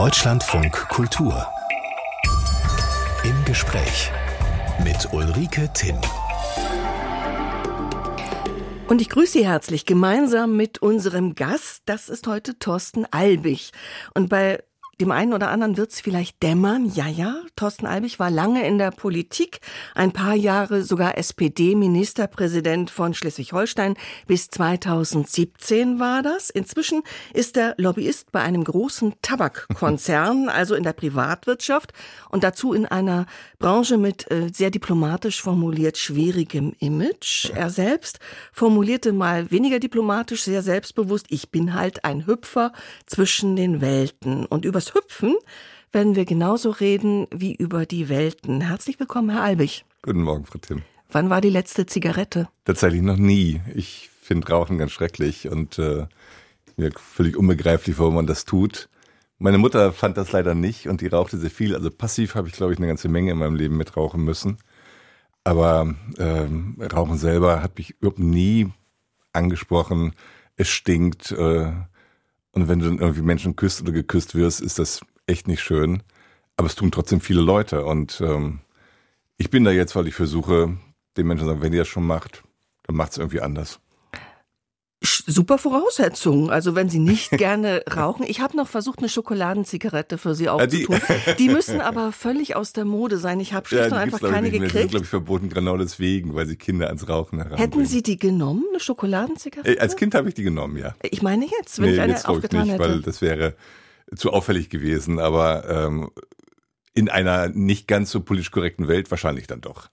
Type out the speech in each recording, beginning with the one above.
Deutschlandfunk Kultur. Im Gespräch mit Ulrike Timm. Und ich grüße Sie herzlich gemeinsam mit unserem Gast. Das ist heute Thorsten Albig. Und bei dem einen oder anderen wird es vielleicht dämmern. Ja, ja, Thorsten Albig war lange in der Politik, ein paar Jahre sogar SPD-Ministerpräsident von Schleswig-Holstein. Bis 2017 war das. Inzwischen ist er Lobbyist bei einem großen Tabakkonzern, also in der Privatwirtschaft und dazu in einer Branche mit äh, sehr diplomatisch formuliert schwierigem Image. Er selbst formulierte mal weniger diplomatisch, sehr selbstbewusst, ich bin halt ein Hüpfer zwischen den Welten. Und übers Hüpfen werden wir genauso reden wie über die Welten. Herzlich willkommen, Herr Albig. Guten Morgen, Frau Tim. Wann war die letzte Zigarette? Tatsächlich noch nie. Ich finde Rauchen ganz schrecklich und äh, mir völlig unbegreiflich, warum man das tut. Meine Mutter fand das leider nicht und die rauchte sehr viel. Also passiv habe ich, glaube ich, eine ganze Menge in meinem Leben mit rauchen müssen. Aber ähm, Rauchen selber hat mich überhaupt nie angesprochen. Es stinkt. Äh, und wenn du dann irgendwie Menschen küsst oder geküsst wirst, ist das echt nicht schön. Aber es tun trotzdem viele Leute. Und ähm, ich bin da jetzt, weil ich versuche, den Menschen zu sagen, wenn ihr das schon macht, dann macht es irgendwie anders super Voraussetzungen. Also wenn Sie nicht gerne rauchen. Ich habe noch versucht, eine Schokoladenzigarette für Sie aufzutun. Die, die müssen aber völlig aus der Mode sein. Ich habe schlicht ja, und einfach keine gekriegt. Die sind, glaube ich, verboten, genau deswegen, weil sie Kinder ans Rauchen heranbringen. Hätten Sie die genommen, eine Schokoladenzigarette? Äh, als Kind habe ich die genommen, ja. Ich meine jetzt, wenn nee, ich eine jetzt aufgetan ich nicht, hätte. weil das wäre zu auffällig gewesen. Aber ähm, in einer nicht ganz so politisch korrekten Welt wahrscheinlich dann doch.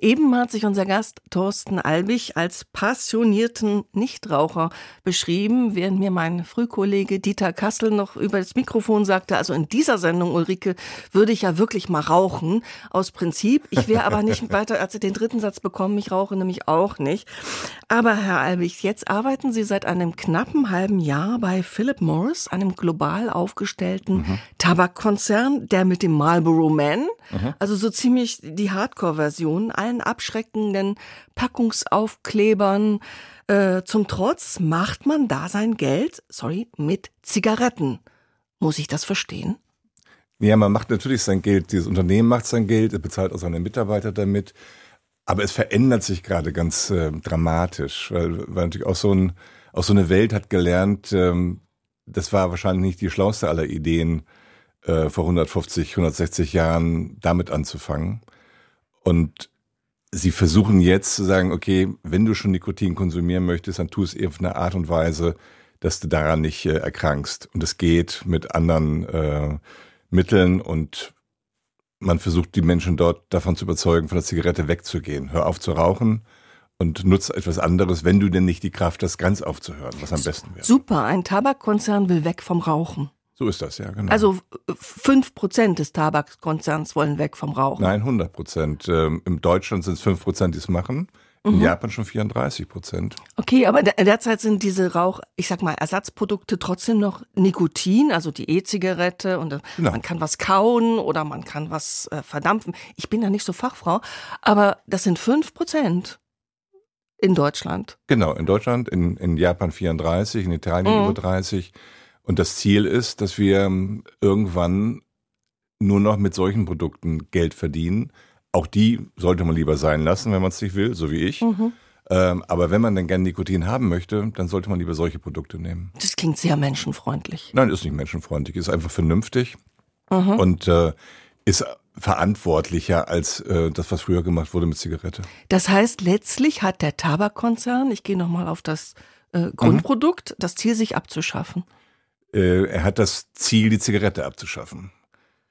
Eben hat sich unser Gast Thorsten Albig als passionierten Nichtraucher beschrieben, während mir mein Frühkollege Dieter Kassel noch über das Mikrofon sagte, also in dieser Sendung, Ulrike, würde ich ja wirklich mal rauchen, aus Prinzip. Ich wäre aber nicht weiter als den dritten Satz bekommen, ich rauche nämlich auch nicht. Aber Herr Albig, jetzt arbeiten Sie seit einem knappen halben Jahr bei Philip Morris, einem global aufgestellten mhm. Tabakkonzern, der mit dem Marlboro Man, mhm. also so ziemlich die Hardcore-Version Diskussion, allen abschreckenden Packungsaufklebern äh, zum Trotz macht man da sein Geld, sorry, mit Zigaretten. Muss ich das verstehen? Ja, man macht natürlich sein Geld. Dieses Unternehmen macht sein Geld, es bezahlt auch seine Mitarbeiter damit. Aber es verändert sich gerade ganz äh, dramatisch, weil, weil natürlich auch so, ein, auch so eine Welt hat gelernt, ähm, das war wahrscheinlich nicht die schlauste aller Ideen, äh, vor 150, 160 Jahren damit anzufangen. Und sie versuchen jetzt zu sagen, okay, wenn du schon Nikotin konsumieren möchtest, dann tu es auf eine Art und Weise, dass du daran nicht äh, erkrankst. Und es geht mit anderen äh, Mitteln und man versucht die Menschen dort davon zu überzeugen, von der Zigarette wegzugehen. Hör auf zu rauchen und nutze etwas anderes, wenn du denn nicht die Kraft hast, ganz aufzuhören, was am besten wäre. Super, ein Tabakkonzern will weg vom Rauchen. So ist das, ja, genau. Also fünf Prozent des Tabakkonzerns wollen weg vom Rauchen. Nein, 100 Prozent. Ähm, in Deutschland sind es fünf Prozent, die es machen. In mhm. Japan schon 34 Prozent. Okay, aber derzeit sind diese Rauch, ich sag mal, Ersatzprodukte trotzdem noch Nikotin, also die E-Zigarette und äh, genau. man kann was kauen oder man kann was äh, verdampfen. Ich bin da nicht so Fachfrau, aber das sind fünf Prozent. In Deutschland. Genau, in Deutschland, in, in Japan 34, in Italien mhm. über 30. Und das Ziel ist, dass wir ähm, irgendwann nur noch mit solchen Produkten Geld verdienen. Auch die sollte man lieber sein lassen, wenn man es nicht will, so wie ich. Mhm. Ähm, aber wenn man dann gerne Nikotin haben möchte, dann sollte man lieber solche Produkte nehmen. Das klingt sehr menschenfreundlich. Nein, ist nicht menschenfreundlich, ist einfach vernünftig mhm. und äh, ist verantwortlicher als äh, das, was früher gemacht wurde mit Zigarette. Das heißt, letztlich hat der Tabakkonzern, ich gehe nochmal auf das äh, Grundprodukt, mhm. das Ziel, sich abzuschaffen. Äh, er hat das Ziel, die Zigarette abzuschaffen.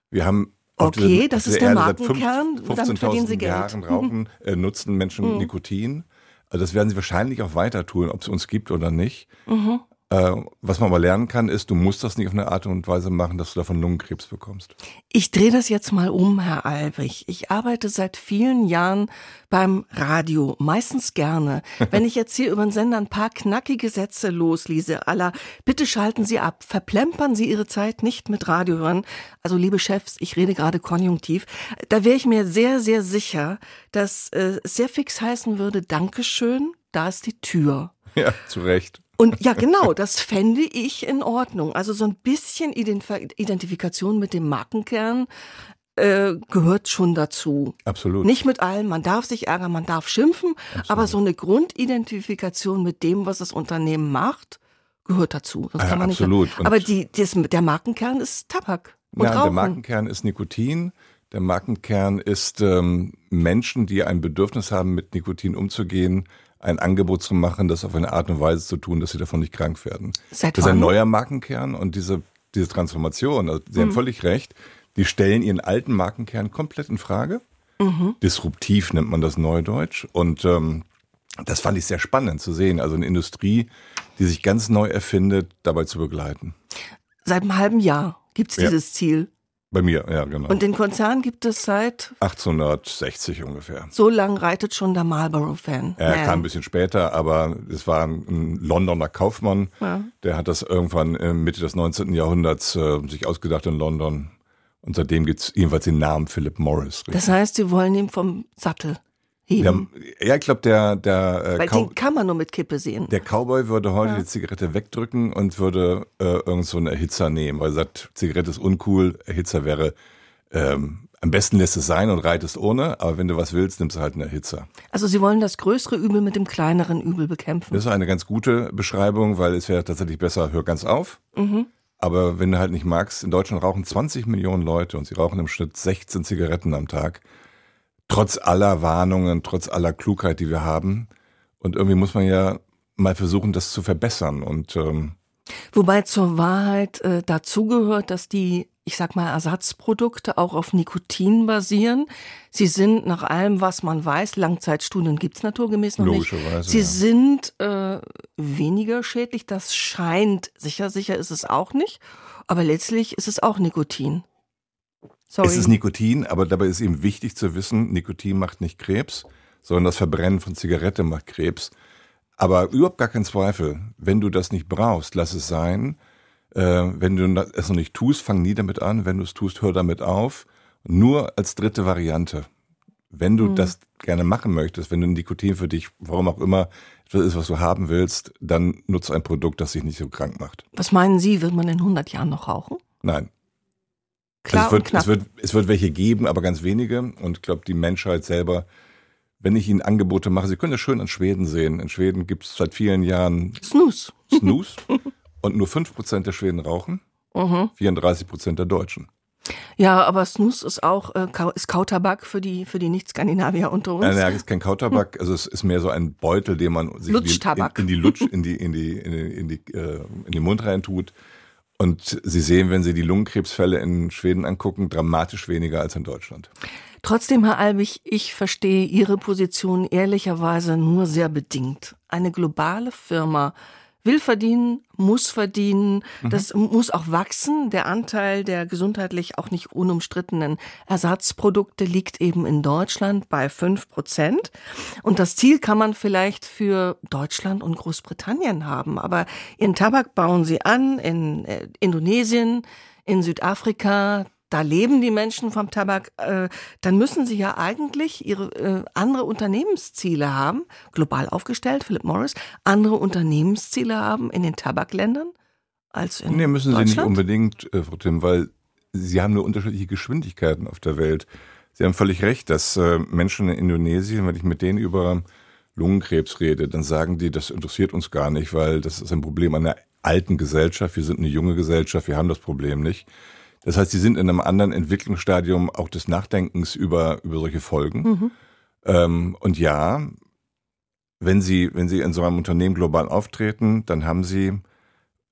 Wir haben okay, der, das ist der, der Markenkern, 15.000 Jahren rauchen, äh, nutzen Menschen mhm. Nikotin. Also das werden sie wahrscheinlich auch weiter tun, ob es uns gibt oder nicht. Mhm. Äh, was man aber lernen kann, ist, du musst das nicht auf eine Art und Weise machen, dass du davon Lungenkrebs bekommst. Ich drehe das jetzt mal um, Herr Albrecht. Ich arbeite seit vielen Jahren beim Radio, meistens gerne. Wenn ich jetzt hier über den Sender ein paar knackige Sätze loslese, aller, bitte schalten Sie ab, verplempern Sie Ihre Zeit nicht mit Radio hören. Also liebe Chefs, ich rede gerade konjunktiv. Da wäre ich mir sehr, sehr sicher, dass äh, es sehr fix heißen würde, Dankeschön, da ist die Tür. Ja, zu Recht. Und ja, genau, das fände ich in Ordnung. Also so ein bisschen Identifikation mit dem Markenkern äh, gehört schon dazu. Absolut. Nicht mit allem, man darf sich ärgern, man darf schimpfen, Absolut. aber so eine Grundidentifikation mit dem, was das Unternehmen macht, gehört dazu. Das kann man absolut. nicht. Aber die, das, der Markenkern ist Tabak. Und Nein, Rauchen. der Markenkern ist Nikotin. Der Markenkern ist ähm, Menschen, die ein Bedürfnis haben, mit Nikotin umzugehen, ein Angebot zu machen, das auf eine Art und Weise zu tun, dass sie davon nicht krank werden. Seit das ist ein neuer Markenkern und diese, diese Transformation, also Sie hm. haben völlig recht, die stellen ihren alten Markenkern komplett in Frage. Mhm. Disruptiv nennt man das Neudeutsch. Und ähm, das fand ich sehr spannend zu sehen. Also eine Industrie, die sich ganz neu erfindet, dabei zu begleiten. Seit einem halben Jahr gibt es dieses Ziel. Bei mir, ja, genau. Und den Konzern gibt es seit 1860 ungefähr. So lang reitet schon der Marlboro-Fan. Er Man. kam ein bisschen später, aber es war ein Londoner Kaufmann, ja. der hat das irgendwann Mitte des 19. Jahrhunderts äh, sich ausgedacht in London. Und seitdem gibt es jedenfalls den Namen Philip Morris. Richtig? Das heißt, Sie wollen ihn vom Sattel heben. Ja, ich glaube, der, der äh, Weil den kann man nur mit Kippe sehen. Der Cowboy würde heute ja. die Zigarette wegdrücken und würde äh, irgend so einen Erhitzer nehmen, weil er sagt, Zigarette ist uncool, Erhitzer wäre ähm, am besten lässt es sein und reitest ohne, aber wenn du was willst, nimmst du halt einen Erhitzer. Also Sie wollen das größere Übel mit dem kleineren Übel bekämpfen. Das ist eine ganz gute Beschreibung, weil es wäre tatsächlich besser, hör ganz auf. Mhm. Aber wenn du halt nicht magst, in Deutschland rauchen 20 Millionen Leute und sie rauchen im Schnitt 16 Zigaretten am Tag trotz aller Warnungen, trotz aller Klugheit, die wir haben. Und irgendwie muss man ja mal versuchen, das zu verbessern. Und ähm wobei zur Wahrheit äh, dazugehört, dass die ich sag mal, Ersatzprodukte auch auf Nikotin basieren. Sie sind nach allem, was man weiß, Langzeitstudien gibt's naturgemäß noch nicht. Sie ja. sind äh, weniger schädlich. Das scheint sicher, sicher ist es auch nicht. Aber letztlich ist es auch Nikotin. Sorry. Es ist Nikotin, aber dabei ist eben wichtig zu wissen, Nikotin macht nicht Krebs, sondern das Verbrennen von Zigarette macht Krebs. Aber überhaupt gar kein Zweifel, wenn du das nicht brauchst, lass es sein. Äh, wenn du es noch nicht tust, fang nie damit an. Wenn du es tust, hör damit auf. Nur als dritte Variante. Wenn du mhm. das gerne machen möchtest, wenn du Nikotin für dich, warum auch immer, etwas ist, was du haben willst, dann nutze ein Produkt, das dich nicht so krank macht. Was meinen Sie, wird man in 100 Jahren noch rauchen? Nein, Klar also es, wird, es, wird, es wird welche geben, aber ganz wenige. Und ich glaube, die Menschheit selber, wenn ich ihnen Angebote mache, Sie können das schön in Schweden sehen. In Schweden gibt es seit vielen Jahren Snus. Snus. und nur 5% der Schweden rauchen, mhm. 34% der Deutschen. Ja, aber Snus ist auch äh, ist Kautabak für die für die Nicht-Skandinavier unter uns. Nein, nein, es ist kein Kautabak, also es ist mehr so ein Beutel, den man sich in die, in, in die Lutsch in die in die in die in die, äh, in den Mund rein tut und Sie sehen, wenn Sie die Lungenkrebsfälle in Schweden angucken, dramatisch weniger als in Deutschland. Trotzdem, Herr Albig, ich verstehe Ihre Position ehrlicherweise nur sehr bedingt. Eine globale Firma will verdienen, muss verdienen, mhm. das muss auch wachsen. Der Anteil der gesundheitlich auch nicht unumstrittenen Ersatzprodukte liegt eben in Deutschland bei fünf Prozent. Und das Ziel kann man vielleicht für Deutschland und Großbritannien haben. Aber ihren Tabak bauen sie an in äh, Indonesien, in Südafrika, da leben die Menschen vom Tabak, äh, dann müssen sie ja eigentlich ihre äh, andere Unternehmensziele haben, global aufgestellt, Philip Morris, andere Unternehmensziele haben in den Tabakländern als in Nee, müssen sie nicht unbedingt, äh, Frau Tim, weil sie haben nur unterschiedliche Geschwindigkeiten auf der Welt. Sie haben völlig recht, dass äh, Menschen in Indonesien, wenn ich mit denen über Lungenkrebs rede, dann sagen die, das interessiert uns gar nicht, weil das ist ein Problem einer alten Gesellschaft. Wir sind eine junge Gesellschaft, wir haben das Problem nicht. Das heißt, sie sind in einem anderen Entwicklungsstadium auch des Nachdenkens über, über solche Folgen. Mhm. Ähm, und ja, wenn Sie, wenn Sie in so einem Unternehmen global auftreten, dann haben Sie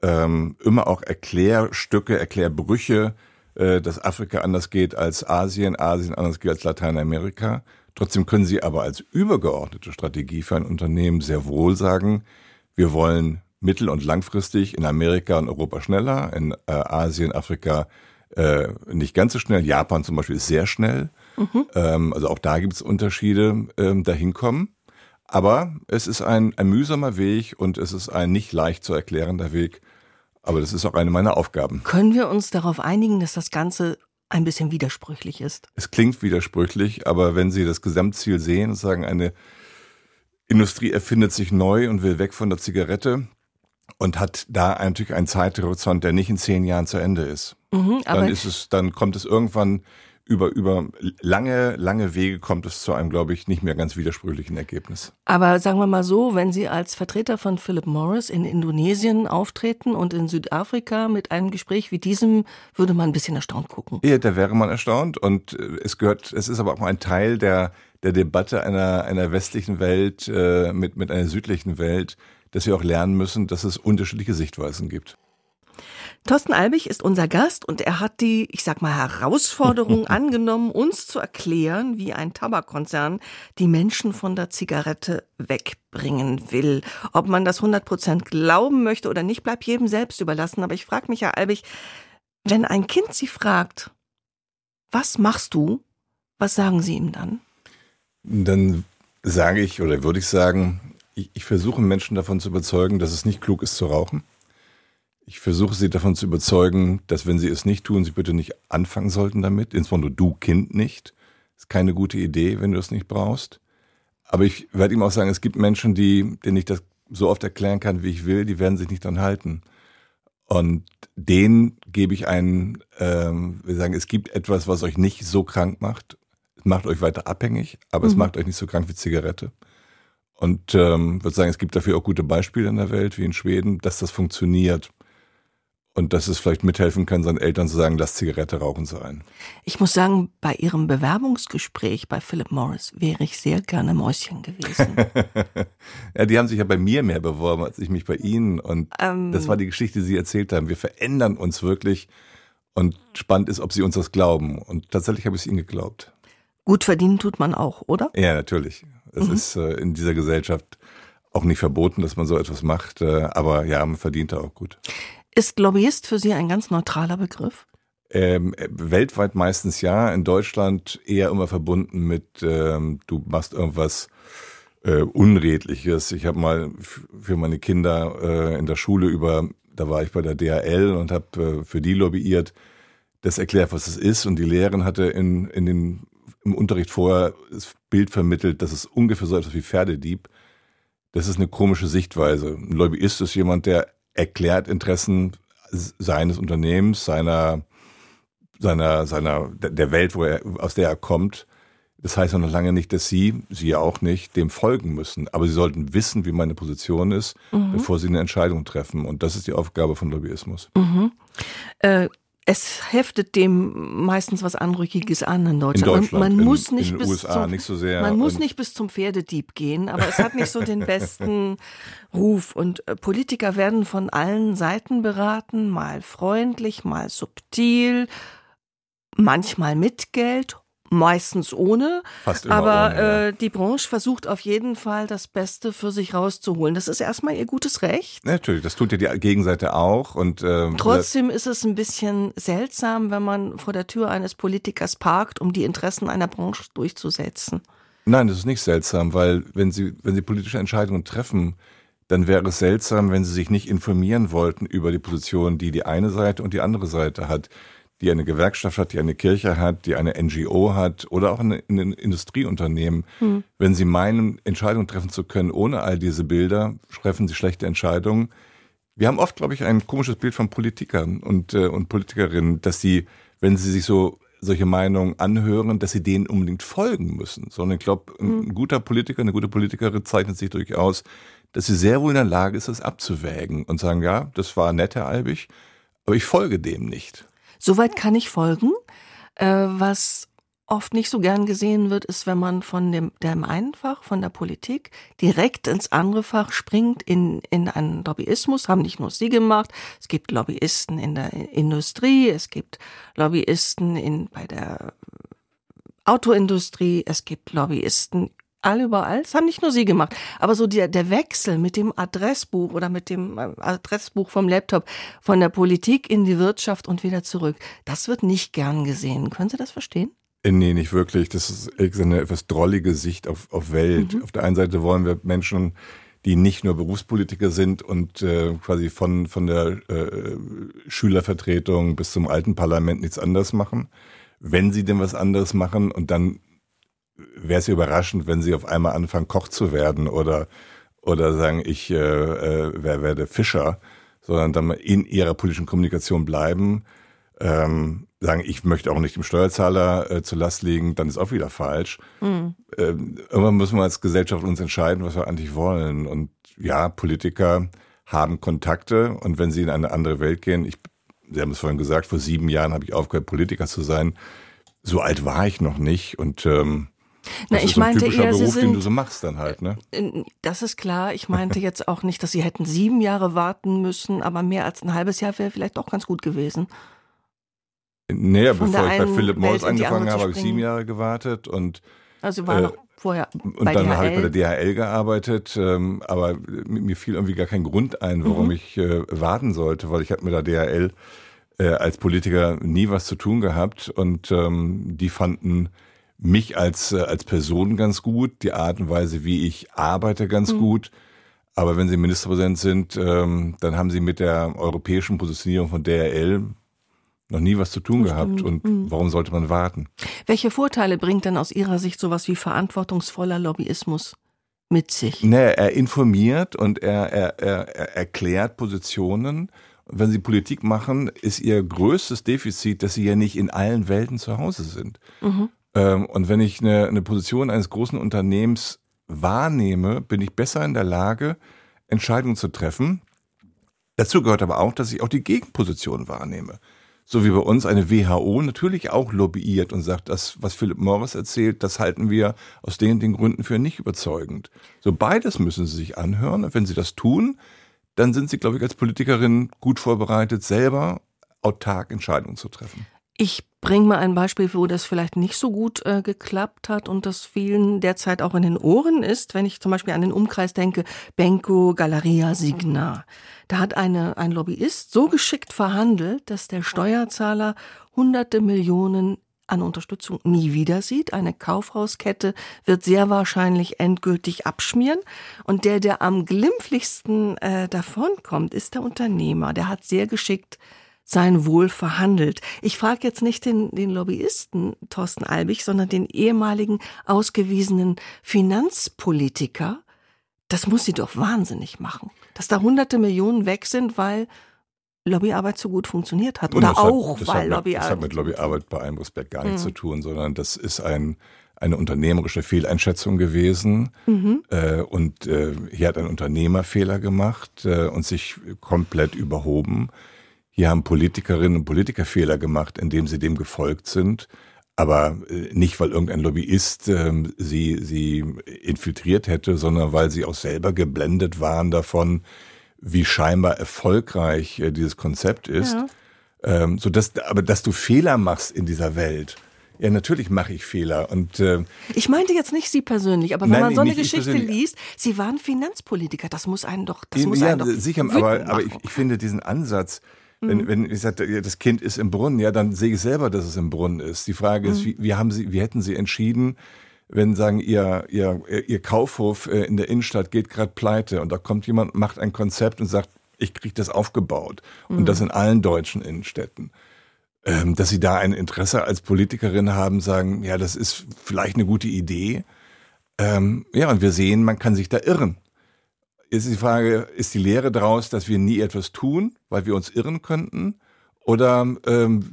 ähm, immer auch Erklärstücke, Erklärbrüche, äh, dass Afrika anders geht als Asien, Asien anders geht als Lateinamerika. Trotzdem können Sie aber als übergeordnete Strategie für ein Unternehmen sehr wohl sagen, wir wollen mittel- und langfristig in Amerika und Europa schneller, in äh, Asien, Afrika äh, nicht ganz so schnell. Japan zum Beispiel ist sehr schnell. Mhm. Ähm, also auch da gibt es Unterschiede, ähm, dahin kommen. Aber es ist ein, ein mühsamer Weg und es ist ein nicht leicht zu erklärender Weg. Aber das ist auch eine meiner Aufgaben. Können wir uns darauf einigen, dass das Ganze ein bisschen widersprüchlich ist? Es klingt widersprüchlich, aber wenn Sie das Gesamtziel sehen und sagen, eine Industrie erfindet sich neu und will weg von der Zigarette, und hat da natürlich einen Zeithorizont, der nicht in zehn Jahren zu Ende ist. Mhm, dann ist es, dann kommt es irgendwann über, über lange, lange Wege kommt es zu einem, glaube ich, nicht mehr ganz widersprüchlichen Ergebnis. Aber sagen wir mal so, wenn Sie als Vertreter von Philip Morris in Indonesien auftreten und in Südafrika mit einem Gespräch wie diesem, würde man ein bisschen erstaunt gucken. Ja, da wäre man erstaunt und äh, es gehört, es ist aber auch ein Teil der, der Debatte einer, einer westlichen Welt äh, mit, mit einer südlichen Welt, dass wir auch lernen müssen, dass es unterschiedliche Sichtweisen gibt. Thorsten Albig ist unser Gast und er hat die, ich sag mal, Herausforderung angenommen, uns zu erklären, wie ein Tabakkonzern die Menschen von der Zigarette wegbringen will. Ob man das 100 Prozent glauben möchte oder nicht, bleibt jedem selbst überlassen. Aber ich frage mich, Herr Albig, wenn ein Kind Sie fragt, was machst du? Was sagen Sie ihm dann? Dann sage ich oder würde ich sagen, ich, ich versuche Menschen davon zu überzeugen, dass es nicht klug ist zu rauchen ich versuche sie davon zu überzeugen, dass wenn sie es nicht tun, sie bitte nicht anfangen sollten damit. Insbesondere du Kind nicht. Ist keine gute Idee, wenn du es nicht brauchst. Aber ich werde ihm auch sagen, es gibt Menschen, die, denen ich das so oft erklären kann, wie ich will, die werden sich nicht dran halten. Und denen gebe ich einen, ähm, wir sagen, es gibt etwas, was euch nicht so krank macht. Es macht euch weiter abhängig, aber mhm. es macht euch nicht so krank wie Zigarette. Und ähm, würde sagen, es gibt dafür auch gute Beispiele in der Welt, wie in Schweden, dass das funktioniert. Und dass es vielleicht mithelfen kann, seinen Eltern zu sagen, lass Zigarette rauchen sein. Ich muss sagen, bei Ihrem Bewerbungsgespräch bei Philip Morris wäre ich sehr gerne Mäuschen gewesen. ja, die haben sich ja bei mir mehr beworben, als ich mich bei Ihnen. Und ähm, das war die Geschichte, die Sie erzählt haben. Wir verändern uns wirklich. Und spannend ist, ob Sie uns das glauben. Und tatsächlich habe ich es Ihnen geglaubt. Gut verdienen tut man auch, oder? Ja, natürlich. Es mhm. ist äh, in dieser Gesellschaft auch nicht verboten, dass man so etwas macht. Äh, aber ja, man verdient da auch gut. Ist Lobbyist für Sie ein ganz neutraler Begriff? Ähm, weltweit meistens ja, in Deutschland eher immer verbunden mit, ähm, du machst irgendwas äh, Unredliches. Ich habe mal für meine Kinder äh, in der Schule über, da war ich bei der DHL und habe äh, für die lobbyiert, das erklärt, was es ist. Und die Lehrerin hatte in, in den, im Unterricht vorher das Bild vermittelt, dass es ungefähr so etwas wie Pferdedieb. Das ist eine komische Sichtweise. Ein Lobbyist ist jemand, der erklärt Interessen seines Unternehmens, seiner, seiner, seiner, der Welt, wo er, aus der er kommt. Das heißt noch lange nicht, dass Sie, Sie auch nicht, dem folgen müssen. Aber Sie sollten wissen, wie meine Position ist, mhm. bevor Sie eine Entscheidung treffen. Und das ist die Aufgabe von Lobbyismus. Mhm. Äh, es heftet dem meistens was Anrüchiges an in Deutschland. In Deutschland man, man muss nicht in bis USA zum, nicht so sehr. Man muss nicht bis zum Pferdedieb gehen, aber es hat nicht so den besten Ruf. Und äh, Politiker werden von allen Seiten beraten, mal freundlich, mal subtil, manchmal mit Geld, meistens ohne. Fast immer aber ohne, ja. äh, die Branche versucht auf jeden Fall das Beste für sich rauszuholen. Das ist erstmal ihr gutes Recht. Natürlich, das tut ja die Gegenseite auch. Und ähm, trotzdem ist es ein bisschen seltsam, wenn man vor der Tür eines Politikers parkt, um die Interessen einer Branche durchzusetzen. Nein, das ist nicht seltsam, weil wenn Sie wenn Sie politische Entscheidungen treffen, dann wäre es seltsam, wenn Sie sich nicht informieren wollten über die Position, die die eine Seite und die andere Seite hat die eine Gewerkschaft hat, die eine Kirche hat, die eine NGO hat oder auch ein, ein Industrieunternehmen. Hm. Wenn sie meinen, Entscheidungen treffen zu können ohne all diese Bilder, treffen sie schlechte Entscheidungen. Wir haben oft, glaube ich, ein komisches Bild von Politikern und, äh, und Politikerinnen, dass sie, wenn sie sich so solche Meinungen anhören, dass sie denen unbedingt folgen müssen. Sondern ich glaube, ein hm. guter Politiker, eine gute Politikerin zeichnet sich durchaus, dass sie sehr wohl in der Lage ist, das abzuwägen und sagen, ja, das war nett, Herr Albig, aber ich folge dem nicht. Soweit kann ich folgen. Äh, was oft nicht so gern gesehen wird, ist, wenn man von dem, dem einen Fach, von der Politik, direkt ins andere Fach springt, in, in einen Lobbyismus, haben nicht nur Sie gemacht. Es gibt Lobbyisten in der Industrie, es gibt Lobbyisten in, bei der Autoindustrie, es gibt Lobbyisten alle überall. Das haben nicht nur sie gemacht. Aber so der, der Wechsel mit dem Adressbuch oder mit dem äh, Adressbuch vom Laptop von der Politik in die Wirtschaft und wieder zurück, das wird nicht gern gesehen. Können Sie das verstehen? Äh, nee, nicht wirklich. Das ist eine etwas drollige Sicht auf, auf Welt. Mhm. Auf der einen Seite wollen wir Menschen, die nicht nur Berufspolitiker sind und äh, quasi von, von der äh, Schülervertretung bis zum alten Parlament nichts anderes machen. Wenn sie denn was anderes machen und dann wäre es überraschend, wenn sie auf einmal anfangen, Koch zu werden oder oder sagen, ich äh, äh, werde Fischer, sondern dann in ihrer politischen Kommunikation bleiben, ähm, sagen, ich möchte auch nicht dem Steuerzahler äh, zur Last legen, dann ist auch wieder falsch. Mhm. Ähm, irgendwann müssen wir als Gesellschaft uns entscheiden, was wir eigentlich wollen. Und ja, Politiker haben Kontakte und wenn sie in eine andere Welt gehen, ich, Sie haben es vorhin gesagt, vor sieben Jahren habe ich aufgehört, Politiker zu sein. So alt war ich noch nicht und ähm, na, das ich ist meinte eher, Beruf, Sie den sind, du so machst dann halt, ne? Äh, Das ist klar. Ich meinte jetzt auch nicht, dass Sie hätten sieben Jahre warten müssen, aber mehr als ein halbes Jahr wäre vielleicht auch ganz gut gewesen. Naja, Von bevor ich bei Philip Morris angefangen habe, habe ich sieben. Jahre gewartet und Also war Äh, noch vorher Und bei dann DHL. habe ich bei der DHL gearbeitet, ähm, aber mir fiel irgendwie gar kein Grund ein, warum Mhm. ich äh, warten sollte, weil ich habe mit der DHL äh, als Politiker nie was zu tun gehabt und ähm, die fanden mich als äh, als Person ganz gut, die Art und Weise, wie ich arbeite, ganz Mhm. gut. Aber wenn Sie Ministerpräsident sind, ähm, dann haben Sie mit der europäischen Positionierung von DHL noch nie was zu tun Das gehabt. stimmt. Und Mhm. warum sollte man warten? Welche Vorteile bringt denn aus Ihrer Sicht sowas wie verantwortungsvoller Lobbyismus mit sich? Ne, er informiert und er, er, er, er erklärt Positionen. Wenn Sie Politik machen, ist Ihr größtes Defizit, dass Sie ja nicht in allen Welten zu Hause sind. Mhm. Ähm, und wenn ich eine, eine Position eines großen Unternehmens wahrnehme, bin ich besser in der Lage, Entscheidungen zu treffen. Dazu gehört aber auch, dass ich auch die Gegenposition wahrnehme. So wie bei uns eine WHO natürlich auch lobbyiert und sagt, das, was Philip Morris erzählt, das halten wir aus den, den Gründen für nicht überzeugend. So beides müssen Sie sich anhören. Und wenn Sie das tun, dann sind Sie, glaube ich, als Politikerin gut vorbereitet, selber autark Entscheidungen zu treffen. Ich bringe mal ein Beispiel, wo das vielleicht nicht so gut äh, geklappt hat und das vielen derzeit auch in den Ohren ist, wenn ich zum Beispiel an den Umkreis denke, Benko Galeria Signa. Da hat eine, ein Lobbyist so geschickt verhandelt, dass der Steuerzahler hunderte Millionen an Unterstützung nie wieder sieht. Eine Kaufhauskette wird sehr wahrscheinlich endgültig abschmieren. Und der, der am glimpflichsten äh, davonkommt, ist der Unternehmer. Der hat sehr geschickt sein Wohl verhandelt. Ich frage jetzt nicht den, den Lobbyisten Thorsten Albig, sondern den ehemaligen ausgewiesenen Finanzpolitiker. Das muss sie doch wahnsinnig machen, dass da hunderte Millionen weg sind, weil Lobbyarbeit so gut funktioniert hat. Oder hat- auch, das weil hat mit, Lobbyarbeit. Das hat mit Lobbyarbeit bei allem Respekt gar nichts Mhm. zu tun, sondern das ist ein, eine unternehmerische Fehleinschätzung gewesen. Mhm. Äh, und äh, hier hat ein Unternehmer Fehler gemacht äh, und sich komplett überhoben. Hier haben Politikerinnen und Politiker Fehler gemacht, indem sie dem gefolgt sind. Aber äh, nicht, weil irgendein Lobbyist ähm, sie, sie infiltriert hätte, sondern weil sie auch selber geblendet waren davon, wie scheinbar erfolgreich äh, dieses Konzept ist. Ja. Ähm, so dass, aber dass du Fehler machst in dieser Welt. Ja, natürlich mache ich Fehler. Und äh, Ich meinte jetzt nicht Sie persönlich, aber wenn Nein, man so eine Geschichte liest, Sie waren Finanzpolitiker, das muss einen doch, das muss ja, einen doch sicher, aber, aber ich, ich finde diesen Ansatz. Wenn, wenn ich sage, das Kind ist im Brunnen, ja, dann sehe ich selber, dass es im Brunnen ist. Die Frage Mhm. ist, wie, wie haben Sie, wie hätten Sie entschieden, wenn sagen ihr ihr ihr Kaufhof äh, in der Innenstadt geht gerade pleite und da kommt jemand macht ein Konzept und sagt, ich kriege das aufgebaut und Mhm. das in allen deutschen Innenstädten. Ähm, dass Sie da ein Interesse als Politikerin haben, sagen, ja, das ist vielleicht eine gute Idee. Ähm, ja, und wir sehen, man kann sich da irren. Ist die Frage, ist die Lehre daraus, dass wir nie etwas tun, weil wir uns irren könnten? Oder ähm,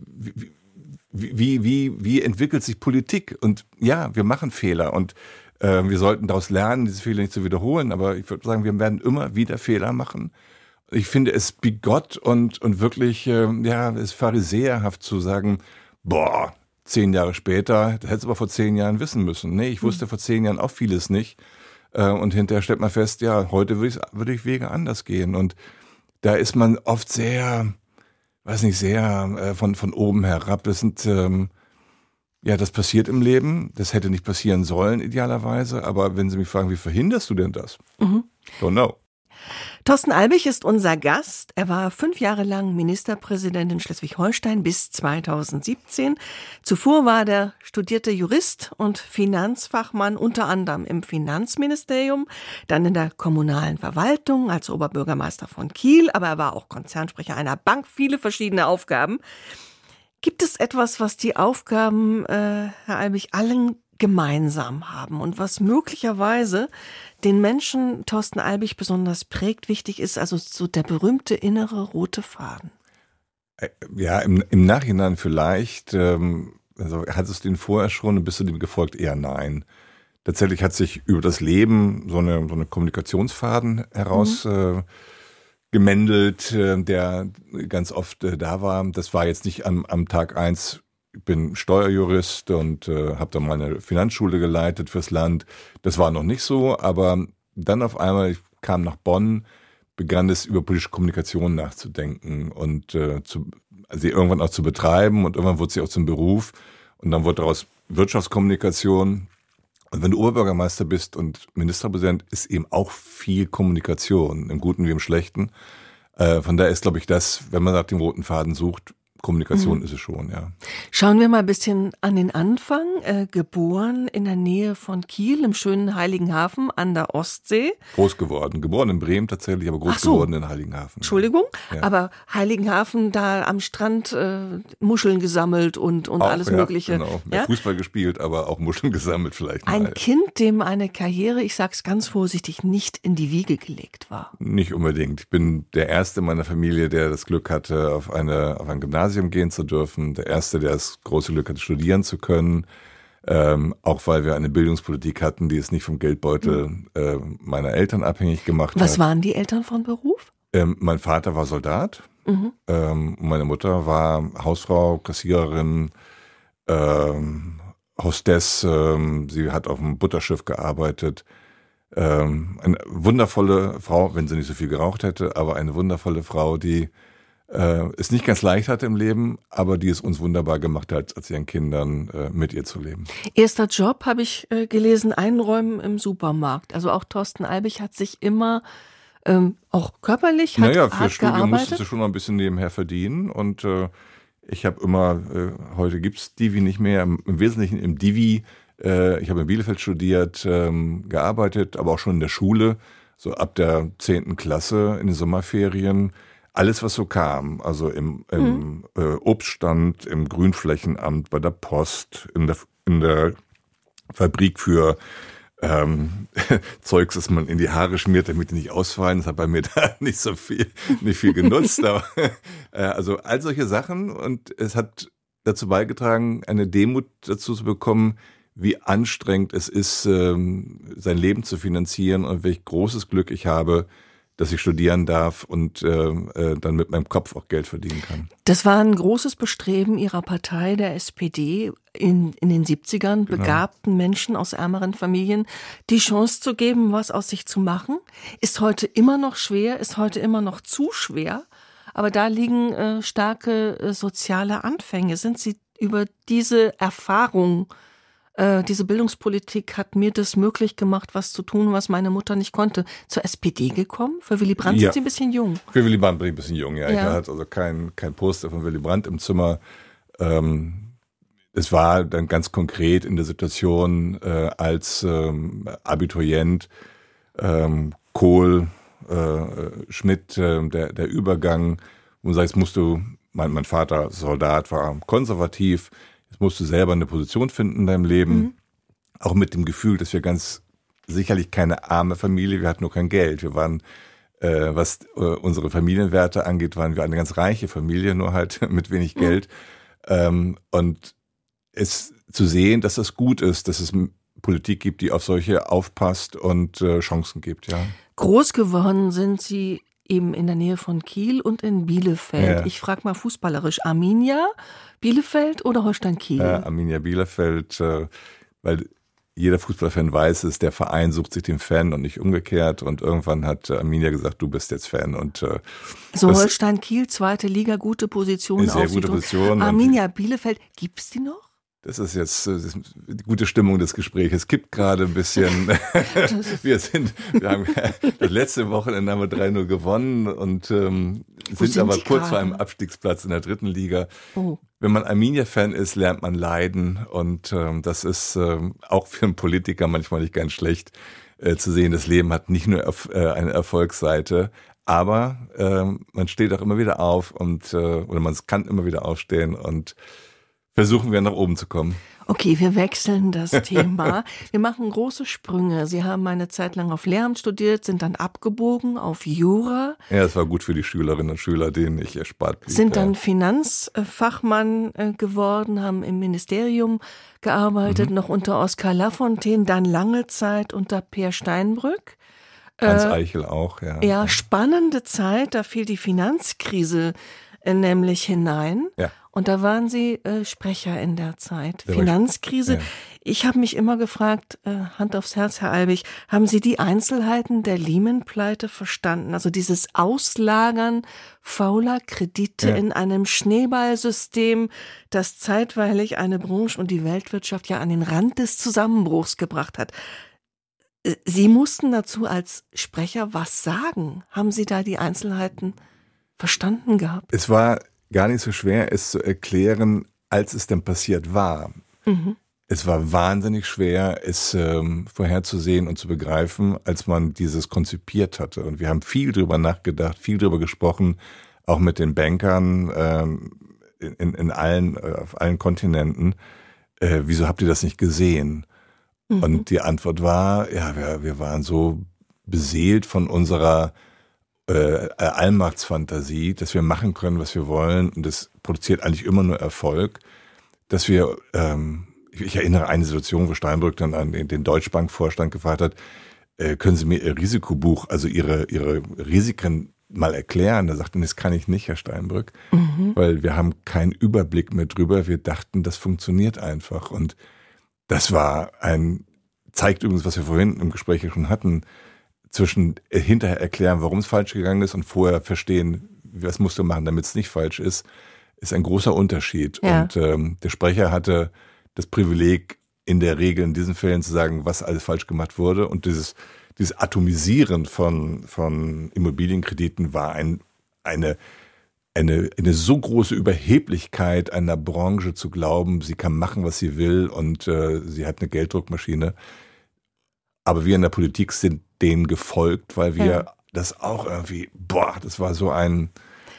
wie, wie, wie, wie entwickelt sich Politik? Und ja, wir machen Fehler und äh, wir sollten daraus lernen, diese Fehler nicht zu wiederholen. Aber ich würde sagen, wir werden immer wieder Fehler machen. Ich finde es bigott und, und wirklich, äh, ja, es ist pharisäerhaft zu sagen, boah, zehn Jahre später, das hättest du aber vor zehn Jahren wissen müssen. Nee, ich wusste vor zehn Jahren auch vieles nicht. Äh, Und hinterher stellt man fest, ja, heute würde ich, würde ich Wege anders gehen. Und da ist man oft sehr, weiß nicht, sehr äh, von, von oben herab. Das sind, ähm, ja, das passiert im Leben. Das hätte nicht passieren sollen, idealerweise. Aber wenn Sie mich fragen, wie verhinderst du denn das? Mhm. Don't know. Thorsten Albig ist unser Gast. Er war fünf Jahre lang Ministerpräsident in Schleswig-Holstein bis 2017. Zuvor war der studierte Jurist und Finanzfachmann unter anderem im Finanzministerium, dann in der kommunalen Verwaltung als Oberbürgermeister von Kiel, aber er war auch Konzernsprecher einer Bank, viele verschiedene Aufgaben. Gibt es etwas, was die Aufgaben, äh, Herr Albig, allen gemeinsam haben und was möglicherweise den Menschen Thorsten Albig besonders prägt, wichtig ist, also so der berühmte innere rote Faden. Äh, ja, im, im Nachhinein vielleicht. Ähm, also hattest du ihn vorher schon und bist du dem gefolgt? Eher nein. Tatsächlich hat sich über das Leben so eine, so eine Kommunikationsfaden heraus mhm. äh, gemändelt, äh, der ganz oft äh, da war. Das war jetzt nicht am, am Tag eins bin Steuerjurist und äh, habe dann meine Finanzschule geleitet fürs Land. Das war noch nicht so, aber dann auf einmal, ich kam nach Bonn, begann es über politische Kommunikation nachzudenken und äh, zu, sie irgendwann auch zu betreiben und irgendwann wurde sie auch zum Beruf und dann wurde daraus Wirtschaftskommunikation. Und wenn du Oberbürgermeister bist und Ministerpräsident, ist eben auch viel Kommunikation, im Guten wie im Schlechten. Äh, von daher ist, glaube ich, das, wenn man nach dem roten Faden sucht, Kommunikation mhm. ist es schon, ja. Schauen wir mal ein bisschen an den Anfang. Äh, geboren in der Nähe von Kiel im schönen Heiligenhafen an der Ostsee. Groß geworden. Geboren in Bremen tatsächlich, aber groß so. geworden in Heiligenhafen. Entschuldigung, ja. aber Heiligenhafen da am Strand äh, Muscheln gesammelt und, und auch, alles ja, Mögliche. Genau. Ja? Fußball gespielt, aber auch Muscheln gesammelt vielleicht. Ein mal. Kind, dem eine Karriere, ich sag's ganz vorsichtig, nicht in die Wiege gelegt war. Nicht unbedingt. Ich bin der Erste in meiner Familie, der das Glück hatte, auf, eine, auf ein Gymnasium Gymnasium gehen zu dürfen. Der erste, der das große Glück hatte, studieren zu können. Ähm, auch weil wir eine Bildungspolitik hatten, die es nicht vom Geldbeutel mhm. äh, meiner Eltern abhängig gemacht Was hat. Was waren die Eltern von Beruf? Ähm, mein Vater war Soldat. Mhm. Ähm, meine Mutter war Hausfrau, Kassiererin, ähm, Hostess. Ähm, sie hat auf einem Butterschiff gearbeitet. Ähm, eine wundervolle Frau, wenn sie nicht so viel geraucht hätte, aber eine wundervolle Frau, die äh, es nicht ganz leicht hatte im Leben, aber die es uns wunderbar gemacht hat, als ihren Kindern äh, mit ihr zu leben. Erster Job habe ich äh, gelesen, Einräumen im Supermarkt. Also auch Thorsten Albig hat sich immer ähm, auch körperlich hat, naja, für Studium gearbeitet. musstest du schon noch ein bisschen nebenher verdienen und äh, ich habe immer, äh, heute gibt's Divi nicht mehr, im, im Wesentlichen im Divi, äh, ich habe in Bielefeld studiert, ähm, gearbeitet, aber auch schon in der Schule, so ab der zehnten Klasse in den Sommerferien alles, was so kam, also im, im mhm. äh, Obststand, im Grünflächenamt, bei der Post, in der, in der Fabrik für ähm, Zeugs, das man in die Haare schmiert, damit die nicht ausfallen. Das hat bei mir da nicht so viel, nicht viel genutzt. aber, äh, also all solche Sachen und es hat dazu beigetragen, eine Demut dazu zu bekommen, wie anstrengend es ist, ähm, sein Leben zu finanzieren und welch großes Glück ich habe, dass ich studieren darf und äh, äh, dann mit meinem Kopf auch Geld verdienen kann. Das war ein großes Bestreben Ihrer Partei, der SPD, in, in den 70ern, genau. begabten Menschen aus ärmeren Familien die Chance zu geben, was aus sich zu machen. Ist heute immer noch schwer, ist heute immer noch zu schwer. Aber da liegen äh, starke äh, soziale Anfänge. Sind Sie über diese Erfahrung äh, diese Bildungspolitik hat mir das möglich gemacht, was zu tun, was meine Mutter nicht konnte. Zur SPD gekommen? Für Willy Brandt ja. sind Sie ein bisschen jung. Für Willy Brandt bin ich ein bisschen jung, ja. ja. Ich hatte also kein, kein Poster von Willy Brandt im Zimmer. Ähm, es war dann ganz konkret in der Situation äh, als ähm, Abiturient ähm, Kohl, äh, Schmidt, äh, der, der Übergang, sagt, jetzt musst du, mein, mein Vater Soldat war konservativ, musst du selber eine Position finden in deinem Leben. Mhm. Auch mit dem Gefühl, dass wir ganz sicherlich keine arme Familie, wir hatten nur kein Geld. Wir waren, äh, was äh, unsere Familienwerte angeht, waren wir eine ganz reiche Familie, nur halt mit wenig mhm. Geld. Ähm, und es zu sehen, dass das gut ist, dass es Politik gibt, die auf solche aufpasst und äh, Chancen gibt, ja. Groß geworden sind Sie eben in der Nähe von Kiel und in Bielefeld. Ja. Ich frage mal fußballerisch, Arminia Bielefeld oder Holstein Kiel? Äh, Arminia Bielefeld, äh, weil jeder Fußballfan weiß es, der Verein sucht sich den Fan und nicht umgekehrt. Und irgendwann hat äh, Arminia gesagt, du bist jetzt Fan. Und äh, so Holstein Kiel, zweite Liga, gute Position. Sehr gute Position. Arminia Bielefeld, gibt's die noch? Das ist jetzt das ist die gute Stimmung des Gesprächs. Es gibt gerade ein bisschen, wir sind, wir haben das letzte Wochenende haben wir 3-0 gewonnen und ähm, sind, sind, aber kurz vor einem Abstiegsplatz in der dritten Liga. Oh. Wenn man Arminia-Fan ist, lernt man leiden und ähm, das ist ähm, auch für einen Politiker manchmal nicht ganz schlecht äh, zu sehen. Das Leben hat nicht nur erf äh, eine Erfolgsseite, aber ähm, man steht auch immer wieder auf und äh, oder man kann immer wieder aufstehen und versuchen wir nach oben zu kommen. Okay, wir wechseln das Thema. wir machen große Sprünge. Sie haben eine Zeit lang auf Lehramt studiert, sind dann abgebogen auf Jura. Ja, es war gut für die Schülerinnen und Schüler, denen ich erspart blieb. Sind dann Finanzfachmann äh, geworden, haben im Ministerium gearbeitet, mhm. noch unter Oskar Lafontaine, dann lange Zeit unter Peer Steinbrück. Hans äh, Eichel auch, ja. Ja, spannende Zeit, da fiel die Finanzkrise äh, nämlich hinein. Ja. Und da waren Sie äh, Sprecher in der Zeit. Der Finanzkrise. Ja. Ich habe mich immer gefragt, äh, Hand aufs Herz, Herr Albig, haben Sie die Einzelheiten der Lehman-Pleite verstanden? Also dieses Auslagern fauler Kredite ja. in einem Schneeballsystem, das zeitweilig eine Branche und die Weltwirtschaft ja an den Rand des Zusammenbruchs gebracht hat. Äh, Sie mussten dazu als Sprecher was sagen. Haben Sie da die Einzelheiten verstanden gehabt? Es war gar nicht so schwer, es zu erklären, als es denn passiert war. Mhm. Es war wahnsinnig schwer, es ähm, vorherzusehen und zu begreifen, als man dieses konzipiert hatte. Und wir haben viel drüber nachgedacht, viel drüber gesprochen, auch mit den Bankern ähm, in, in allen, äh, auf allen Kontinenten. Äh, wieso habt ihr das nicht gesehen? Mhm. Und die Antwort war, ja, wir, wir waren so beseelt von unserer äh, Allmachtsfantasie, dass wir machen können, was wir wollen und das produziert eigentlich immer nur Erfolg, dass wir, ähm, ich erinnere eine Situation, wo Steinbrück dann an den, Deutschbankvorstand gefragt hat, äh, können Sie mir Ihr Risikobuch, also Ihre, Ihre Risiken mal erklären? Da sagte, das kann ich nicht, Herr Steinbrück, mhm. weil wir haben keinen Überblick mehr drüber. Wir dachten, das funktioniert einfach. Und das war ein, zeigt übrigens, was wir vorhin im Gespräch schon hatten, zwischen äh, hinterher erklären, warum es falsch gegangen ist und vorher verstehen, was musst du machen, damit es nicht falsch ist, ist ein großer Unterschied. Ja. Und ähm, der Sprecher hatte das Privileg, in der Regel in diesen Fällen zu sagen, was alles falsch gemacht wurde. Und dieses, dieses Atomisieren von, von Immobilienkrediten war ein, eine, eine, eine so große Überheblichkeit einer Branche zu glauben, sie kann machen, was sie will und äh, sie hat eine Gelddruckmaschine. Aber wir in der Politik sind denen gefolgt, weil wir ja. das auch irgendwie, boah, das war so ein.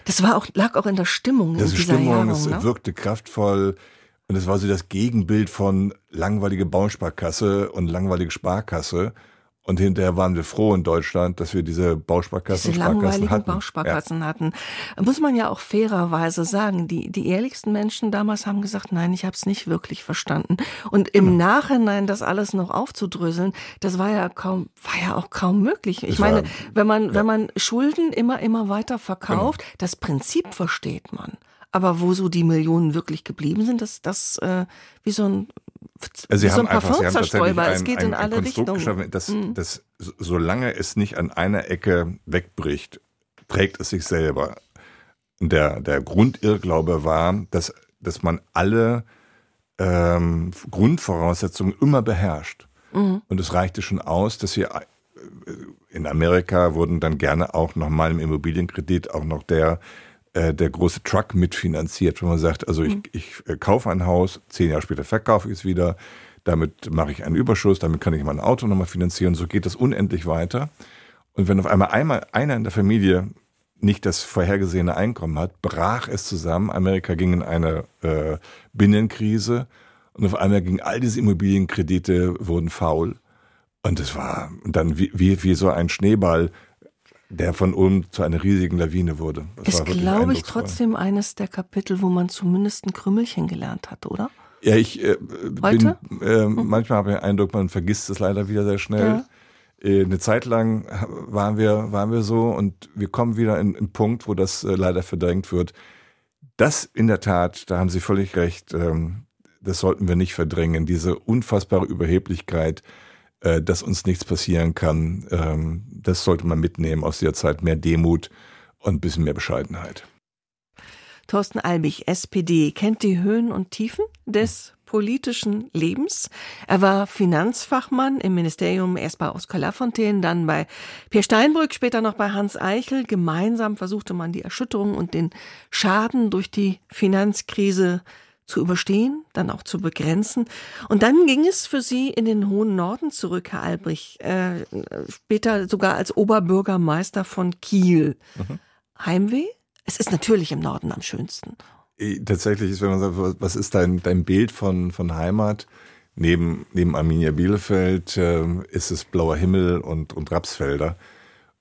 Das war auch, lag auch in der Stimmung. Das in Stimmung, Jahrung, es ne? wirkte kraftvoll. Und es war so das Gegenbild von langweilige Bausparkasse und langweilige Sparkasse. Und hinterher waren wir froh in Deutschland, dass wir diese Bausparkassen diese Sparkassen hatten. Bausparkassen ja. hatten. Muss man ja auch fairerweise sagen, die, die ehrlichsten Menschen damals haben gesagt, nein, ich habe es nicht wirklich verstanden. Und im genau. Nachhinein das alles noch aufzudröseln, das war ja kaum, war ja auch kaum möglich. Ich das meine, war, wenn man, ja. wenn man Schulden immer, immer weiter verkauft, genau. das Prinzip versteht man. Aber wo so die Millionen wirklich geblieben sind, das, das äh, wie so ein also sie haben einfach, sie haben tatsächlich ein, es geht ein, in alle ein Konstrukt Richtungen. dass, mhm. dass solange es nicht an einer Ecke wegbricht, trägt es sich selber. Der, der Grundirrglaube war, dass, dass man alle ähm, Grundvoraussetzungen immer beherrscht. Mhm. Und es reichte schon aus, dass wir äh, in Amerika wurden dann gerne auch nochmal im Immobilienkredit auch noch der äh, der große Truck mitfinanziert, wenn man sagt, also ich, mhm. ich äh, kaufe ein Haus, zehn Jahre später verkaufe ich es wieder, damit mache ich einen Überschuss, damit kann ich mein Auto nochmal finanzieren, so geht das unendlich weiter. Und wenn auf einmal einmal einer in der Familie nicht das vorhergesehene Einkommen hat, brach es zusammen. Amerika ging in eine äh, Binnenkrise und auf einmal gingen all diese Immobilienkredite wurden faul. Und es war dann wie, wie, wie so ein Schneeball der von Ulm zu einer riesigen Lawine wurde. Das ist, glaube ich, trotzdem eines der Kapitel, wo man zumindest ein Krümmelchen gelernt hat, oder? Ja, ich äh, bin, äh, mhm. manchmal habe ich den Eindruck, man vergisst es leider wieder sehr schnell. Ja. Äh, eine Zeit lang waren wir, waren wir so und wir kommen wieder in einen Punkt, wo das äh, leider verdrängt wird. Das in der Tat, da haben Sie völlig recht, ähm, das sollten wir nicht verdrängen, diese unfassbare Überheblichkeit, äh, dass uns nichts passieren kann. Ähm, das sollte man mitnehmen aus der Zeit. Mehr Demut und ein bisschen mehr Bescheidenheit. Thorsten Albig, SPD, kennt die Höhen und Tiefen des politischen Lebens. Er war Finanzfachmann im Ministerium erst bei Oskar Lafontaine, dann bei Pierre Steinbrück, später noch bei Hans Eichel. Gemeinsam versuchte man die Erschütterung und den Schaden durch die Finanzkrise zu überstehen, dann auch zu begrenzen. Und dann ging es für Sie in den hohen Norden zurück, Herr Albrecht, äh, später sogar als Oberbürgermeister von Kiel. Mhm. Heimweh? Es ist natürlich im Norden am schönsten. Tatsächlich ist, wenn man sagt, was ist dein, dein Bild von, von Heimat? Neben, neben Arminia Bielefeld äh, ist es blauer Himmel und, und Rapsfelder.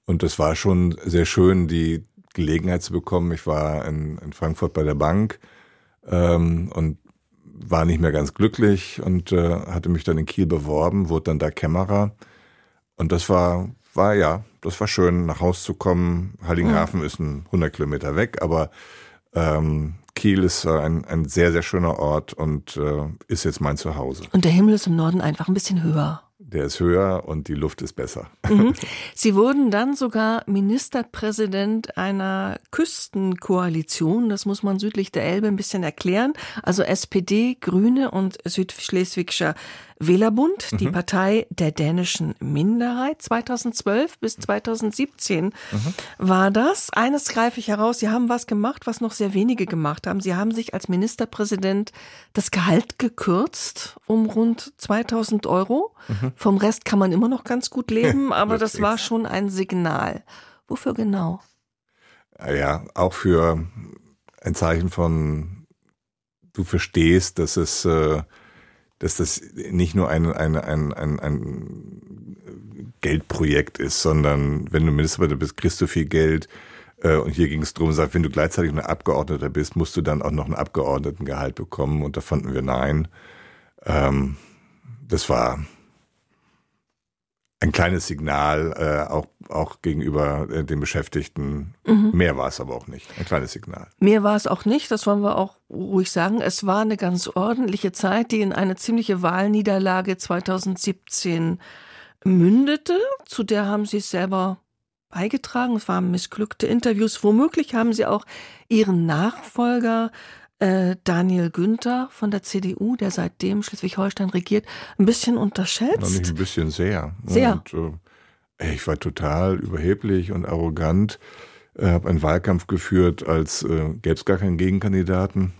Und das war schon sehr schön, die Gelegenheit zu bekommen. Ich war in, in Frankfurt bei der Bank ähm, und war nicht mehr ganz glücklich und äh, hatte mich dann in Kiel beworben, wurde dann da Kämmerer. Und das war, war ja, das war schön, nach Haus zu kommen. Heiligenhafen mhm. ist ein 100 Kilometer weg, aber ähm, Kiel ist ein, ein sehr, sehr schöner Ort und äh, ist jetzt mein Zuhause. Und der Himmel ist im Norden einfach ein bisschen höher der ist höher und die Luft ist besser. Mhm. Sie wurden dann sogar Ministerpräsident einer Küstenkoalition, das muss man südlich der Elbe ein bisschen erklären, also SPD, Grüne und Südschleswigscher Wählerbund, die mhm. Partei der dänischen Minderheit. 2012 bis 2017 mhm. war das. Eines greife ich heraus. Sie haben was gemacht, was noch sehr wenige gemacht haben. Sie haben sich als Ministerpräsident das Gehalt gekürzt um rund 2000 Euro. Mhm. Vom Rest kann man immer noch ganz gut leben, aber das war schon ein Signal. Wofür genau? Ja, auch für ein Zeichen von, du verstehst, dass es äh, dass das nicht nur ein, ein, ein, ein, ein Geldprojekt ist, sondern wenn du Ministerpräsident bist, kriegst du viel Geld. Äh, und hier ging es darum, wenn du gleichzeitig ein Abgeordneter bist, musst du dann auch noch ein Abgeordnetengehalt bekommen. Und da fanden wir nein. Ähm, das war ein kleines Signal, äh, auch, auch gegenüber äh, den Beschäftigten. Mhm. Mehr war es aber auch nicht. Ein kleines Signal. Mehr war es auch nicht, das wollen wir auch ruhig sagen. Es war eine ganz ordentliche Zeit, die in eine ziemliche Wahlniederlage 2017 mündete. Zu der haben Sie es selber beigetragen. Es waren missglückte Interviews. Womöglich haben Sie auch Ihren Nachfolger äh, Daniel Günther von der CDU, der seitdem Schleswig-Holstein regiert, ein bisschen unterschätzt. Noch nicht ein bisschen sehr. Sehr. Und, äh, ich war total überheblich und arrogant, äh, habe einen Wahlkampf geführt, als äh, gäbe es gar keinen Gegenkandidaten.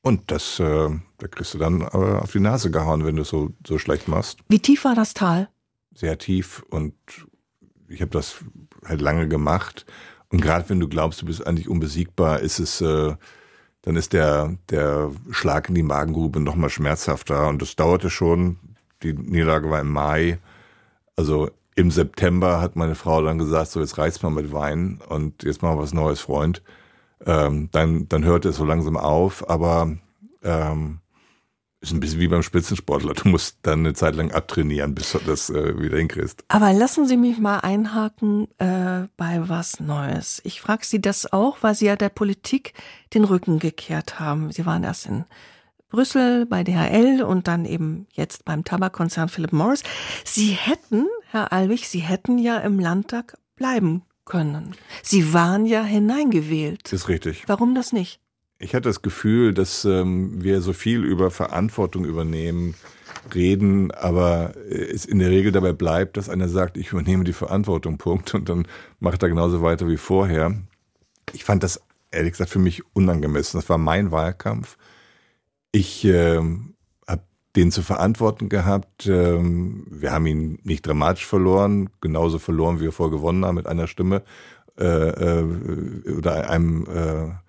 Und das, äh, da kriegst du dann äh, auf die Nase gehauen, wenn du so, so schlecht machst. Wie tief war das Tal? Sehr tief und ich habe das halt lange gemacht. Und gerade wenn du glaubst, du bist eigentlich unbesiegbar, ist es äh, dann ist der, der Schlag in die Magengrube noch mal schmerzhafter. Und das dauerte schon. Die Niederlage war im Mai. Also im September hat meine Frau dann gesagt, so jetzt reizt mal mit Wein und jetzt machen wir was Neues, Freund. Ähm, dann, dann hörte es so langsam auf, aber ähm, ist ein bisschen wie beim Spitzensportler. Du musst dann eine Zeit lang abtrainieren, bis du das äh, wieder hinkriegst. Aber lassen Sie mich mal einhaken äh, bei was Neues. Ich frage Sie das auch, weil Sie ja der Politik den Rücken gekehrt haben. Sie waren erst in Brüssel bei DHL und dann eben jetzt beim Tabakkonzern Philip Morris. Sie hätten, Herr Albig, Sie hätten ja im Landtag bleiben können. Sie waren ja hineingewählt. Das ist richtig. Warum das nicht? Ich hatte das Gefühl, dass ähm, wir so viel über Verantwortung übernehmen, reden, aber es in der Regel dabei bleibt, dass einer sagt, ich übernehme die Verantwortung, Punkt, und dann macht er genauso weiter wie vorher. Ich fand das ehrlich gesagt für mich unangemessen. Das war mein Wahlkampf. Ich äh, habe den zu verantworten gehabt. Ähm, wir haben ihn nicht dramatisch verloren, genauso verloren, wie wir vorher gewonnen haben mit einer Stimme äh, äh, oder einem äh,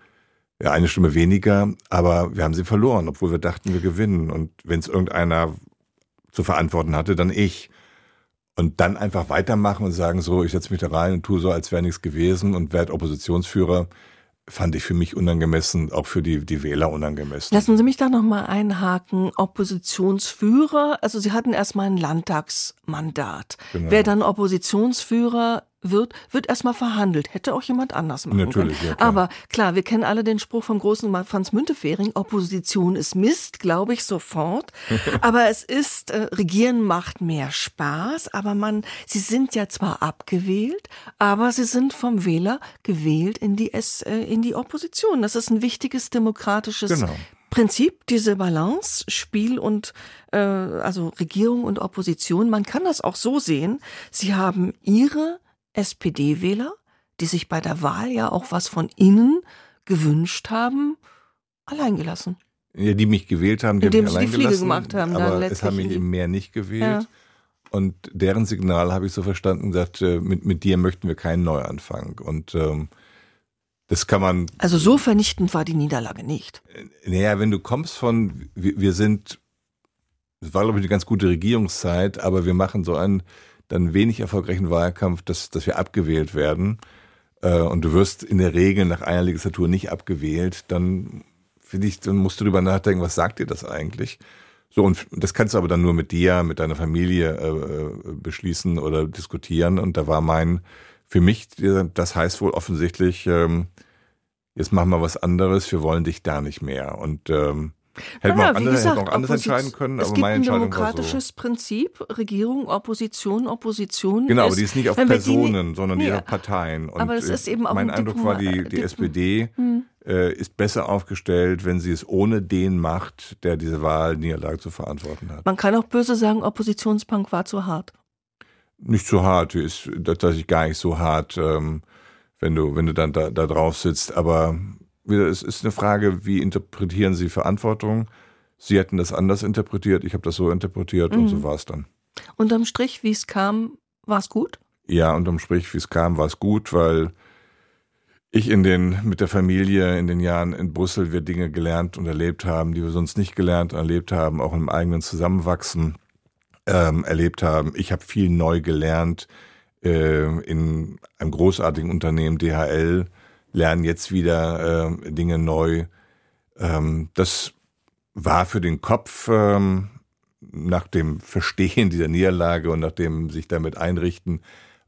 ja, eine Stimme weniger, aber wir haben sie verloren, obwohl wir dachten, wir gewinnen. Und wenn es irgendeiner zu verantworten hatte, dann ich. Und dann einfach weitermachen und sagen, so, ich setze mich da rein und tue so, als wäre nichts gewesen und werde Oppositionsführer, fand ich für mich unangemessen, auch für die, die Wähler unangemessen. Lassen Sie mich da nochmal einhaken. Oppositionsführer, also Sie hatten erstmal ein Landtagsmandat. Genau. Wer dann Oppositionsführer wird, wird erstmal verhandelt. Hätte auch jemand anders machen Natürlich, können. Ja, klar. Aber klar, wir kennen alle den Spruch vom großen Franz Müntefering, Opposition ist Mist, glaube ich sofort. aber es ist, äh, Regieren macht mehr Spaß, aber man, sie sind ja zwar abgewählt, aber sie sind vom Wähler gewählt in die, S, äh, in die Opposition. Das ist ein wichtiges demokratisches genau. Prinzip, diese Balance, Spiel und äh, also Regierung und Opposition. Man kann das auch so sehen. Sie haben ihre SPD-Wähler, die sich bei der Wahl ja auch was von Ihnen gewünscht haben, alleingelassen. Ja, die mich gewählt haben, die Indem haben mich sie die Fliege gemacht haben. Aber es haben mich eben mehr nicht gewählt. Ja. Und deren Signal habe ich so verstanden, gesagt, äh, mit, mit dir möchten wir keinen Neuanfang. Und ähm, Das kann man. Also so vernichtend war die Niederlage nicht. Naja, wenn du kommst von, wir, wir sind, es war glaube ich eine ganz gute Regierungszeit, aber wir machen so einen dann wenig erfolgreichen Wahlkampf, dass, dass wir abgewählt werden. Äh, und du wirst in der Regel nach einer Legislatur nicht abgewählt, dann finde ich, dann musst du drüber nachdenken, was sagt dir das eigentlich? So, und das kannst du aber dann nur mit dir, mit deiner Familie äh, beschließen oder diskutieren. Und da war mein, für mich, das heißt wohl offensichtlich, ähm, jetzt machen wir was anderes, wir wollen dich da nicht mehr. Und ähm, Hätten wir auch, andere, gesagt, hätten auch anders entscheiden können, aber meine Entscheidung war so. Es gibt ein demokratisches Prinzip, Regierung, Opposition, Opposition. Genau, aber die ist nicht auf Personen, die, sondern nee, auf Parteien. Und aber es ist eben auch mein Eindruck war, die, die SPD hm. äh, ist besser aufgestellt, wenn sie es ohne den macht, der diese Wahlniederlage zu verantworten hat. Man kann auch böse sagen, Oppositionspunk war zu hart. Nicht zu hart, die ist tatsächlich gar nicht so hart, ähm, wenn du, wenn du dann da, da drauf sitzt, aber wieder, es ist eine Frage, wie interpretieren Sie Verantwortung? Sie hätten das anders interpretiert, ich habe das so interpretiert mhm. und so mhm. war es dann. Unterm Strich, wie es kam, war es gut? Ja, unterm Strich, wie es kam, war es gut, weil ich in den, mit der Familie in den Jahren in Brüssel wir Dinge gelernt und erlebt haben, die wir sonst nicht gelernt und erlebt haben, auch im eigenen Zusammenwachsen ähm, erlebt haben. Ich habe viel neu gelernt äh, in einem großartigen Unternehmen DHL, lernen jetzt wieder äh, Dinge neu. Ähm, das war für den Kopf ähm, nach dem Verstehen dieser Niederlage und nach dem sich damit einrichten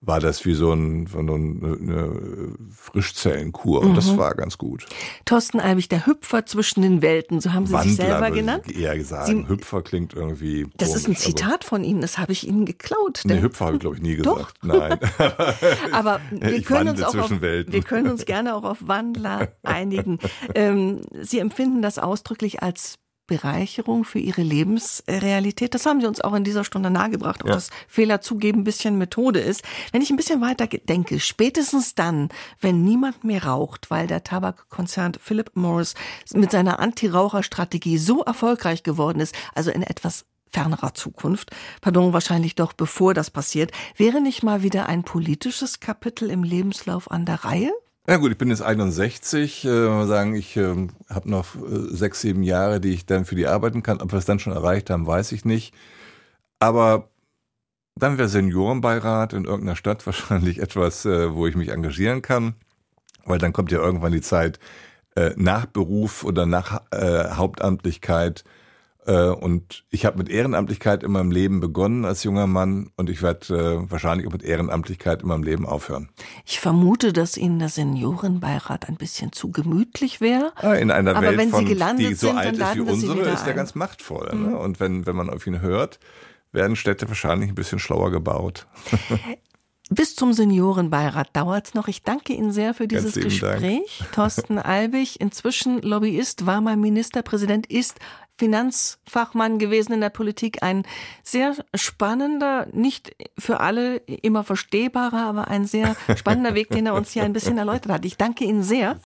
war das wie so, ein, so eine Frischzellenkur und mhm. das war ganz gut. Thorsten Albig, der Hüpfer zwischen den Welten, so haben Sie Wandler, sich selber genannt? Eher gesagt, Sie, Hüpfer klingt irgendwie Das komisch, ist ein Zitat von Ihnen, das habe ich Ihnen geklaut. Nee, Hüpfer habe ich glaube ich nie gesagt. Nein. Aber wir können, uns auch auf, wir können uns gerne auch auf Wandler einigen. Ähm, Sie empfinden das ausdrücklich als Bereicherung für ihre Lebensrealität. Das haben sie uns auch in dieser Stunde nahegebracht, ob ja. das Fehler zugeben ein bisschen Methode ist. Wenn ich ein bisschen weiter denke, spätestens dann, wenn niemand mehr raucht, weil der Tabakkonzern Philip Morris mit seiner Anti-Raucher-Strategie so erfolgreich geworden ist, also in etwas fernerer Zukunft, pardon, wahrscheinlich doch bevor das passiert, wäre nicht mal wieder ein politisches Kapitel im Lebenslauf an der Reihe? Ja gut, ich bin jetzt 61, äh, sagen, ich äh, habe noch äh, sechs, sieben Jahre, die ich dann für die arbeiten kann. Ob wir es dann schon erreicht haben, weiß ich nicht. Aber dann wäre Seniorenbeirat in irgendeiner Stadt wahrscheinlich etwas, äh, wo ich mich engagieren kann, weil dann kommt ja irgendwann die Zeit äh, nach Beruf oder nach äh, Hauptamtlichkeit, und ich habe mit Ehrenamtlichkeit in meinem Leben begonnen als junger Mann und ich werde äh, wahrscheinlich auch mit Ehrenamtlichkeit in meinem Leben aufhören. Ich vermute, dass Ihnen der Seniorenbeirat ein bisschen zu gemütlich wäre. Ja, in einer Aber Welt, von, die so sind, alt ist wie unsere, ist der ganz machtvoll. Ne? Mhm. Ne? Und wenn, wenn man auf ihn hört, werden Städte wahrscheinlich ein bisschen schlauer gebaut. Bis zum Seniorenbeirat dauert es noch. Ich danke Ihnen sehr für dieses Gespräch. Dank. Thorsten Albig, inzwischen Lobbyist, war mal Ministerpräsident, ist Finanzfachmann gewesen in der Politik. Ein sehr spannender, nicht für alle immer verstehbarer, aber ein sehr spannender Weg, den er uns hier ein bisschen erläutert hat. Ich danke Ihnen sehr.